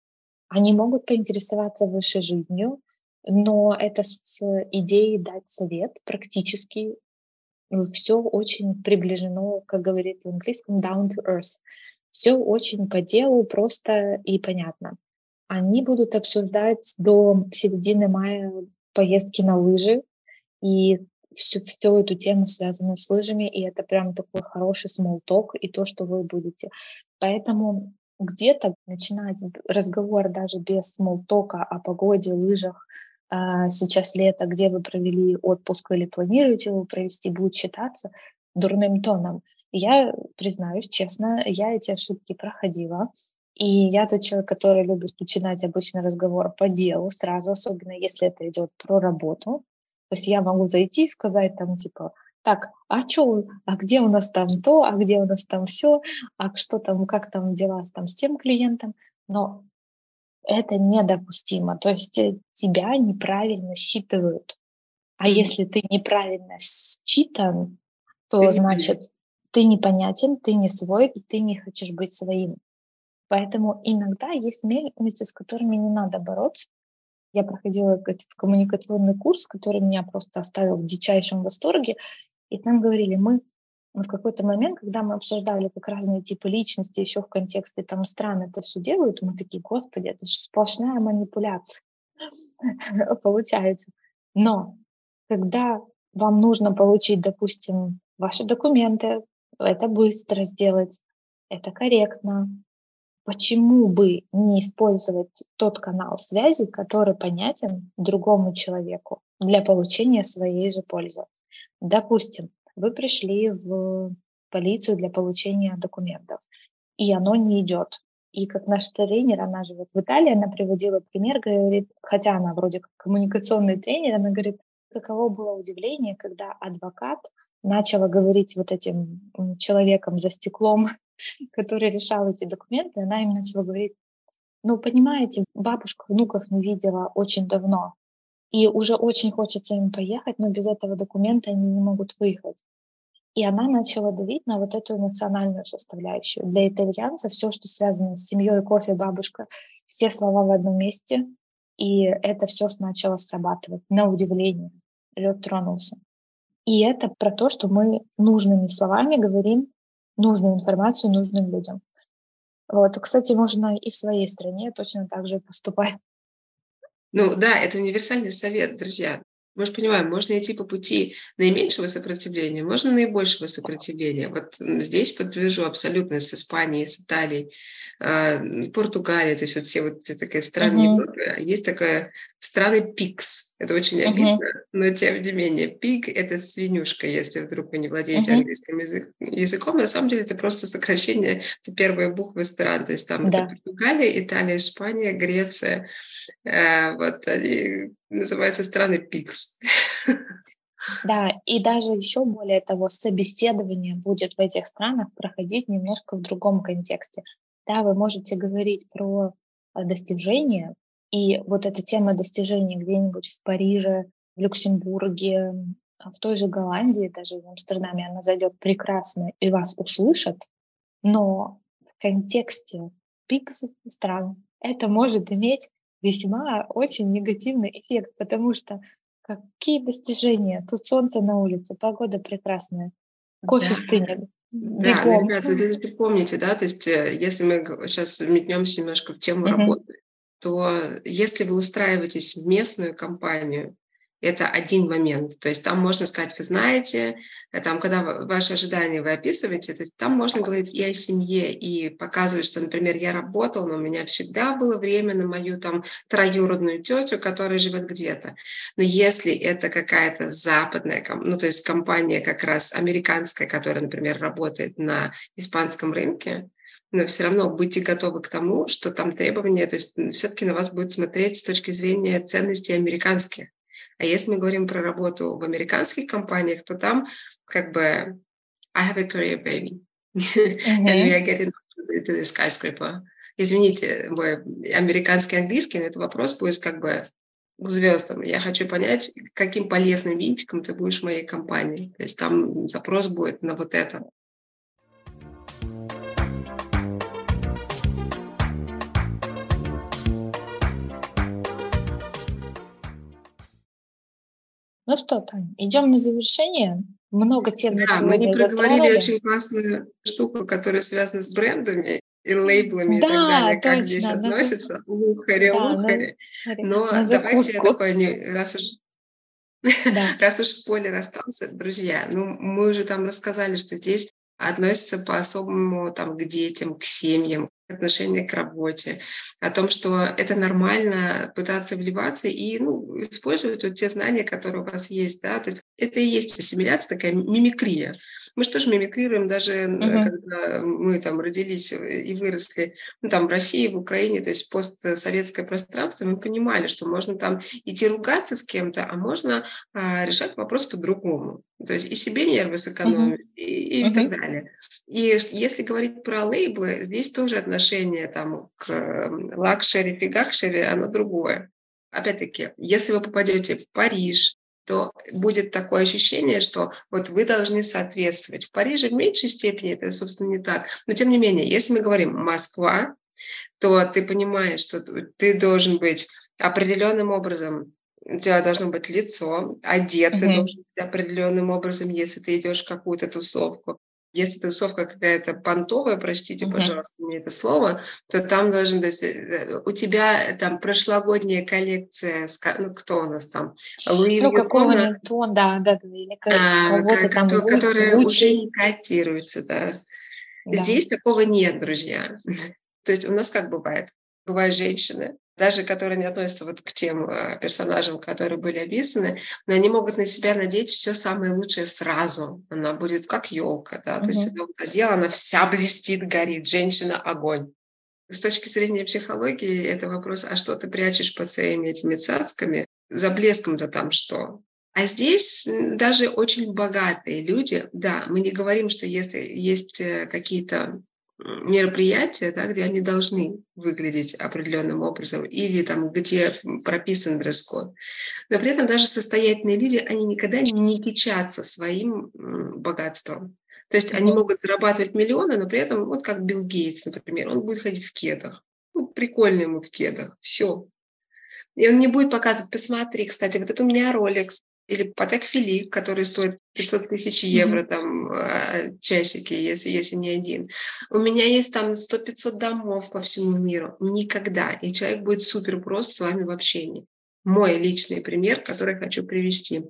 Они могут поинтересоваться высшей жизнью, но это с идеей дать совет практически все очень приближено, как говорит в английском, down to earth. Все очень по делу, просто и понятно. Они будут обсуждать до середины мая поездки на лыжи и всю, всю эту тему, связанную с лыжами, и это прям такой хороший смолток и то, что вы будете. Поэтому где-то начинать разговор даже без смолтока о погоде, лыжах, сейчас лето, где вы провели отпуск или планируете его провести, будет считаться дурным тоном. Я признаюсь честно, я эти ошибки проходила. И я тот человек, который любит начинать обычно разговор по делу сразу, особенно если это идет про работу. То есть я могу зайти и сказать там типа, так, а что, а где у нас там то, а где у нас там все, а что там, как там дела там, с тем клиентом. Но это недопустимо. То есть э, тебя неправильно считывают. А mm-hmm. если ты неправильно считан, то ты значит ты непонятен, ты не свой, и ты не хочешь быть своим. Поэтому иногда есть места, с которыми не надо бороться. Я проходила этот коммуникационный курс, который меня просто оставил в дичайшем восторге. И там говорили, мы в какой-то момент, когда мы обсуждали как разные типы личности еще в контексте там стран это все делают, мы такие, господи, это же сплошная манипуляция получается. Но когда вам нужно получить, допустим, ваши документы, это быстро сделать, это корректно, почему бы не использовать тот канал связи, который понятен другому человеку для получения своей же пользы? Допустим, вы пришли в полицию для получения документов, и оно не идет. И как наш тренер, она живет в Италии, она приводила пример, говорит, хотя она вроде как коммуникационный тренер, она говорит, каково было удивление, когда адвокат начала говорить вот этим человеком за стеклом, который решал эти документы, она им начала говорить, ну, понимаете, бабушка внуков не видела очень давно, и уже очень хочется им поехать, но без этого документа они не могут выехать. И она начала давить на вот эту эмоциональную составляющую. Для итальянца все, что связано с семьей, кофе, бабушка, все слова в одном месте, и это все начало срабатывать на удивление. Лед тронулся. И это про то, что мы нужными словами говорим нужную информацию нужным людям. Вот, кстати, можно и в своей стране точно так же поступать. Ну да, это универсальный совет, друзья. Мы же понимаем, можно идти по пути наименьшего сопротивления, можно наибольшего сопротивления. Вот здесь подтвержу абсолютно с Испанией, с Италией. А, Португалия, то есть вот все вот такие страны uh-huh. Европы, а есть такая страны пикс. Это очень uh-huh. обидно, но тем не менее, пик – это свинюшка, если вдруг вы не владеете uh-huh. английским язык, языком. На самом деле это просто сокращение, это первые буквы стран. То есть там да. это Португалия, Италия, Испания, Греция. Э, вот они называются страны пикс. Да, и даже еще более того, собеседование будет в этих странах проходить немножко в другом контексте. Да, вы можете говорить про э, достижения, и вот эта тема достижений где-нибудь в Париже, в Люксембурге, в той же Голландии, даже в Амстердаме, она зайдет прекрасно и вас услышат, но в контексте пикс стран это может иметь весьма очень негативный эффект, потому что какие достижения? Тут солнце на улице, погода прекрасная, кофе да. стынет. Да, ну, ребята, вы помните, да, то есть э, если мы сейчас метнемся немножко в тему uh-huh. работы, то если вы устраиваетесь в местную компанию, это один момент. То есть там можно сказать, вы знаете, э, там, когда ваши ожидания вы описываете, то есть там можно говорить и о семье, и показывать, что, например, я работал, но у меня всегда было время на мою там троюродную тетю, которая живет где-то. Но если это какая-то западная, ну, то есть компания как раз американская, которая, например, работает на испанском рынке, но все равно будьте готовы к тому, что там требования, то есть все-таки на вас будет смотреть с точки зрения ценностей американских. А если мы говорим про работу в американских компаниях, то там как бы I have a career, baby. Mm-hmm. And we are getting to the skyscraper. Извините, мой американский английский, но это вопрос будет как бы к звездам. Я хочу понять, каким полезным винтиком ты будешь в моей компании. То есть там запрос будет на вот это. Ну что, Тань, идем на завершение. Много тем да, мы не проговорили очень классную штуку, которая связана с брендами и лейблами да, и так далее, как точно, здесь относятся, лухари, да, лухари. Но на давайте я такой, раз уж да. Раз уж спойлер остался, друзья, ну мы уже там рассказали, что здесь относятся по-особому там, к детям, к семьям, отношение к работе, о том, что это нормально пытаться вливаться и ну, использовать вот те знания, которые у вас есть. Да? То есть это и есть ассимиляция, такая мимикрия. Мы же мимикрируем даже, uh-huh. когда мы там родились и выросли ну, там в России, в Украине, то есть постсоветское пространство, мы понимали, что можно там идти ругаться с кем-то, а можно а, решать вопрос по-другому. То есть и себе нервы сэкономить, uh-huh. и, и uh-huh. так далее. И если говорить про лейблы, здесь тоже отношение там к luxury, фигакшери, оно другое. Опять-таки, если вы попадете в Париж, то будет такое ощущение, что вот вы должны соответствовать. В Париже в меньшей степени это, собственно, не так. Но тем не менее, если мы говорим Москва, то ты понимаешь, что ты должен быть определенным образом у тебя должно быть лицо, одет mm-hmm. ты должен быть определенным образом, если ты идешь в какую-то тусовку. Если тусовка какая-то понтовая, простите, mm-hmm. пожалуйста, мне это слово, то там должен э, у тебя там прошлогодняя коллекция, ну кто у нас там, Луи Ну какого-нибудь, да, да, да, или а, там, которые уже не котируются, да. да. Здесь такого нет, друзья. То есть у нас как бывает? Бывают женщины, даже которые не относятся вот к тем э, персонажам, которые были описаны, но они могут на себя надеть все самое лучшее сразу. Она будет как елка, да, mm-hmm. то есть она вот одела, она вся блестит, горит, женщина огонь. С точки зрения психологии это вопрос, а что ты прячешь под своими этими цацками, за блеском-то там что? А здесь даже очень богатые люди, да, мы не говорим, что если есть э, какие-то мероприятия, да, где они должны выглядеть определенным образом, или там, где прописан дресс-код. Но при этом даже состоятельные люди, они никогда не кичатся своим богатством. То есть они могут зарабатывать миллионы, но при этом, вот как Билл Гейтс, например, он будет ходить в кедах. Ну, прикольно ему в кедах. Все. И он не будет показывать, посмотри, кстати, вот это у меня Rolex, или Патек Филипп, который стоит 500 тысяч евро, mm-hmm. там, а, часики, если, если не один. У меня есть там 100-500 домов по всему миру. Никогда. И человек будет супер прост с вами в общении. Мой личный пример, который хочу привести.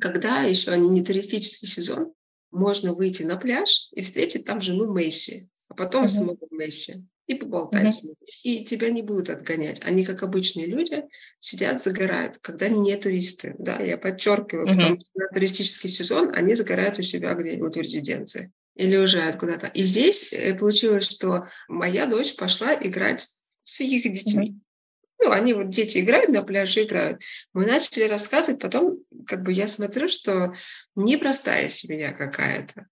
Когда еще не туристический сезон, можно выйти на пляж и встретить там жену Месси, а потом mm-hmm. самого Месси и поболтать mm-hmm. с ними. И тебя не будут отгонять. Они, как обычные люди, сидят, загорают, когда не туристы. Да, я подчеркиваю, mm-hmm. потому что на туристический сезон они загорают у себя где-нибудь в резиденции или уезжают куда-то. И здесь э, получилось, что моя дочь пошла играть с их детьми. Mm-hmm. Ну, они вот, дети играют на пляже, играют. Мы начали рассказывать, потом как бы я смотрю, что непростая семья какая-то.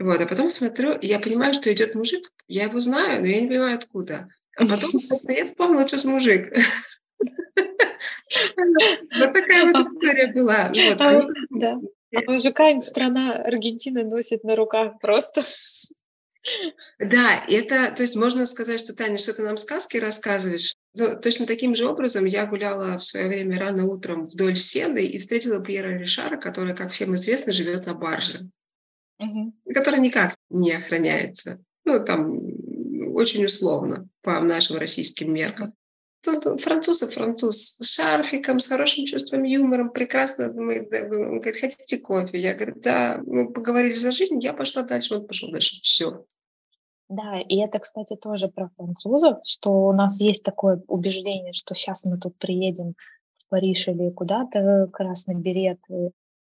Вот, а потом смотрю, я понимаю, что идет мужик, я его знаю, но я не понимаю, откуда. А потом я вспомнила, что за мужик. Вот такая вот история была. А, да. А мужика страна Аргентины носит на руках просто. Да, это, то есть можно сказать, что Таня, что ты нам сказки рассказываешь. Но точно таким же образом я гуляла в свое время рано утром вдоль Сены и встретила Пьера Ришара, который, как всем известно, живет на барже угу. который никак не охраняется. Ну, там очень условно по нашим российским меркам. Тут француз и француз с шарфиком, с хорошим чувством юмора, прекрасно. Мы, он говорит, хотите кофе? Я говорю, да, мы поговорили за жизнь, я пошла дальше, он пошел дальше. Все. Да, и это, кстати, тоже про французов, что у нас есть такое убеждение, что сейчас мы тут приедем в Париж или куда-то, красный берет,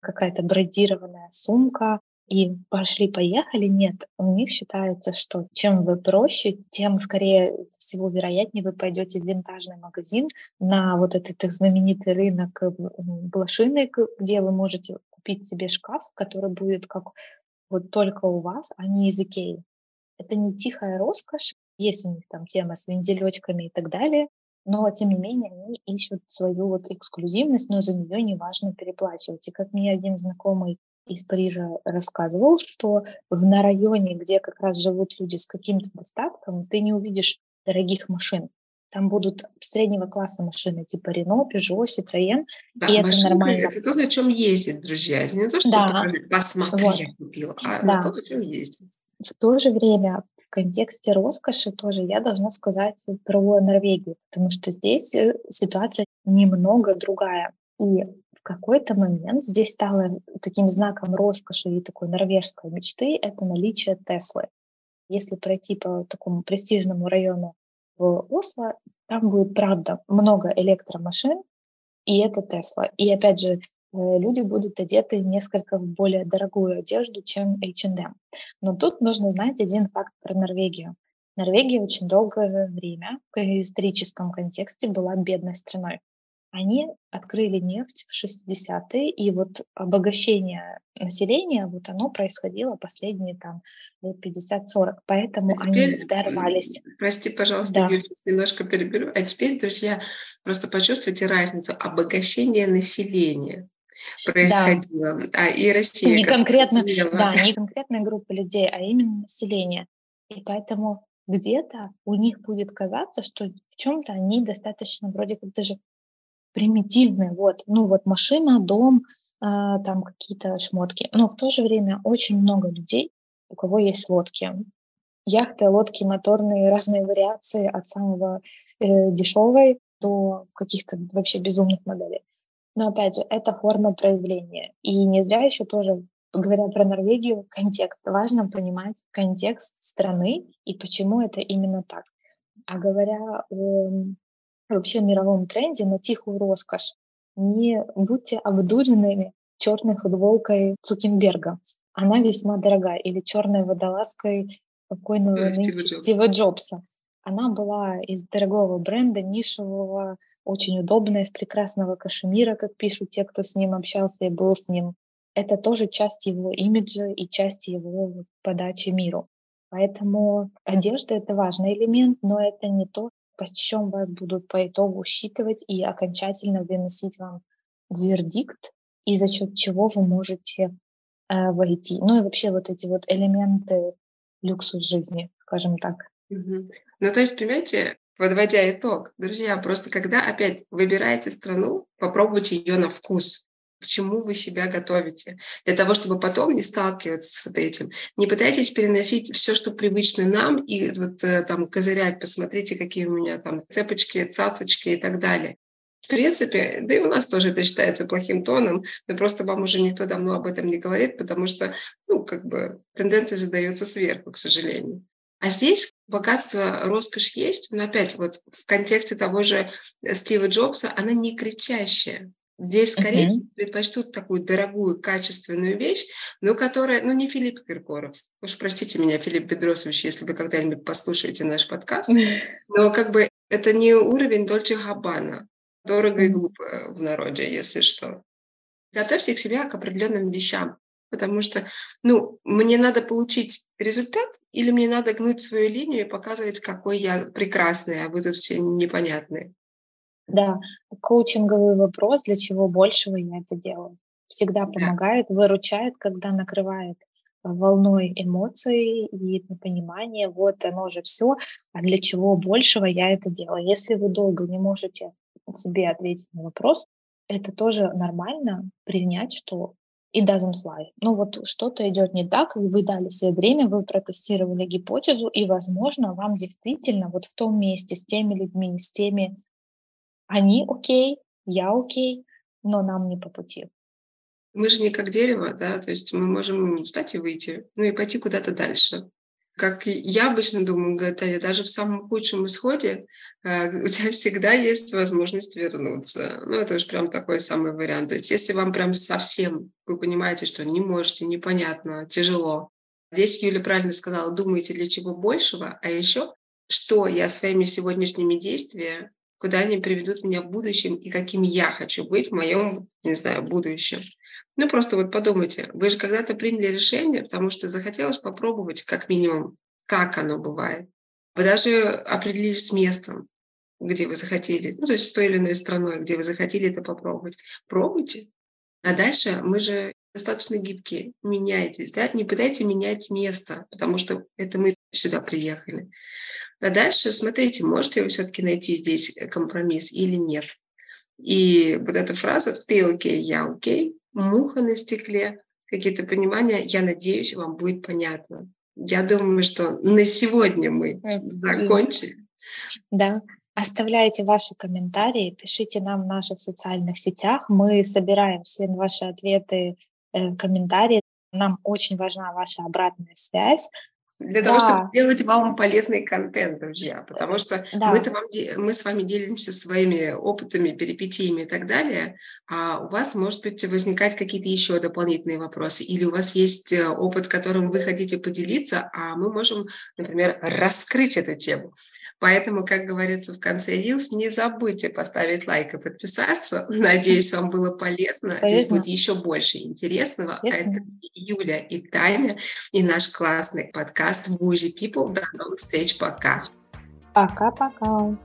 какая-то брендированная сумка, и пошли-поехали, нет. У них считается, что чем вы проще, тем скорее всего вероятнее вы пойдете в винтажный магазин на вот этот их знаменитый рынок блошиный, где вы можете купить себе шкаф, который будет как вот только у вас, а не из Икеи. Это не тихая роскошь, есть у них там тема с вензелечками и так далее, но тем не менее они ищут свою вот эксклюзивность, но за нее не важно переплачивать. И как мне один знакомый из Парижа рассказывал, что в на районе, где как раз живут люди с каким-то достатком, ты не увидишь дорогих машин. Там будут среднего класса машины, типа Рено, Пежо, Citroën, да, и это нормально. Это то, на чем ездит, друзья. Это не то, что да. посмотри, вот. я купила, а да. то, на чем ездит. В то же время в контексте роскоши тоже я должна сказать про Норвегию, потому что здесь э, ситуация немного другая. И какой-то момент здесь стало таким знаком роскоши и такой норвежской мечты — это наличие Теслы. Если пройти по такому престижному району в Осло, там будет, правда, много электромашин, и это Тесла. И опять же, э, люди будут одеты несколько в более дорогую одежду, чем H&M. Но тут нужно знать один факт про Норвегию. Норвегия очень долгое время в историческом контексте была бедной страной. Они открыли нефть в 60-е, и вот обогащение населения, вот оно происходило последние там лет 50-40, поэтому а теперь, они дорвались. Прости, пожалуйста, да. Юль, немножко переберу. А теперь, друзья, просто почувствуйте разницу. Обогащение населения происходило, да. а и Россия не конкретно, да, не конкретная группа людей, а именно население. И поэтому где-то у них будет казаться, что в чем-то они достаточно вроде как даже примитивные, вот, ну вот машина, дом, э, там какие-то шмотки. Но в то же время очень много людей у кого есть лодки. Яхты, лодки моторные, разные вариации от самого э, дешевой до каких-то вообще безумных моделей. Но опять же, это форма проявления. И не зря еще тоже, говоря про Норвегию, контекст. Важно понимать контекст страны и почему это именно так. А говоря о вообще мировом тренде на тихую роскошь, не будьте обдуренными черной футболкой Цукенберга. Она весьма дорогая. Или черной водолазкой покойного Стива, Джобса. Стива Джобса. Она была из дорогого бренда, нишевого, очень удобная, из прекрасного кашемира, как пишут те, кто с ним общался и был с ним. Это тоже часть его имиджа и часть его подачи миру. Поэтому одежда — это важный элемент, но это не то, по чем вас будут по итогу считывать и окончательно выносить вам вердикт, и за счет чего вы можете э, войти. Ну и вообще вот эти вот элементы люксус жизни, скажем так. Угу. Ну, то есть, понимаете, подводя итог, друзья, просто когда опять выбираете страну, попробуйте ее на вкус к чему вы себя готовите, для того, чтобы потом не сталкиваться с вот этим. Не пытайтесь переносить все, что привычно нам, и вот э, там козырять, посмотрите, какие у меня там цепочки, цацочки и так далее. В принципе, да и у нас тоже это считается плохим тоном, но просто вам уже никто давно об этом не говорит, потому что, ну, как бы тенденция задается сверху, к сожалению. А здесь богатство, роскошь есть, но опять вот в контексте того же Стива Джобса она не кричащая. Здесь скорее uh-huh. предпочтут такую дорогую, качественную вещь, но которая, ну, не Филипп Киркоров. Уж простите меня, Филипп Бедросович, если вы когда-нибудь послушаете наш подкаст, но как бы это не уровень Дольче Габбана. Дорого и глупо в народе, если что. Готовьте к себе к определенным вещам. Потому что, ну, мне надо получить результат или мне надо гнуть свою линию и показывать, какой я прекрасный, а вы тут все непонятные. Да, коучинговый вопрос, для чего большего я это делаю. Всегда помогает, выручает, когда накрывает волной эмоций и понимание, вот оно же все, а для чего большего я это делаю. Если вы долго не можете себе ответить на вопрос, это тоже нормально принять, что it doesn't fly. Ну вот что-то идет не так, вы дали себе время, вы протестировали гипотезу, и, возможно, вам действительно вот в том месте с теми людьми, с теми, они окей, я окей, но нам не по пути. Мы же не как дерево, да, то есть мы можем встать и выйти, ну и пойти куда-то дальше как я обычно думаю, Гатая, даже в самом худшем исходе э, у тебя всегда есть возможность вернуться. Ну, это уж прям такой самый вариант. То есть если вам прям совсем, вы понимаете, что не можете, непонятно, тяжело. Здесь Юля правильно сказала, думайте для чего большего, а еще, что я своими сегодняшними действиями, куда они приведут меня в будущем и каким я хочу быть в моем, не знаю, будущем. Ну, просто вот подумайте, вы же когда-то приняли решение, потому что захотелось попробовать, как минимум, как оно бывает. Вы даже определились с местом, где вы захотели, ну, то есть с той или иной страной, где вы захотели это попробовать. Пробуйте. А дальше мы же достаточно гибкие. Меняйтесь, да? Не пытайтесь менять место, потому что это мы сюда приехали. А дальше смотрите, можете вы все-таки найти здесь компромисс или нет. И вот эта фраза «ты окей, я окей», муха на стекле, какие-то понимания, я надеюсь, вам будет понятно. Я думаю, что на сегодня мы закончили. Да. Оставляйте ваши комментарии, пишите нам в наших социальных сетях. Мы собираем все ваши ответы, э, комментарии. Нам очень важна ваша обратная связь. Для да. того, чтобы делать вам полезный контент, друзья, потому что да. мы, вам, мы с вами делимся своими опытами, перипетиями и так далее, а у вас, может быть, возникать какие-то еще дополнительные вопросы, или у вас есть э, опыт, которым вы хотите поделиться, а мы можем, например, раскрыть эту тему. Поэтому, как говорится в конце Reels, не забудьте поставить лайк и подписаться. Надеюсь, вам было полезно. полезно. Здесь будет еще больше интересного. Полезно. Это Юля и Таня и наш классный подкаст Woozy People. До новых встреч. Пока. Пока-пока.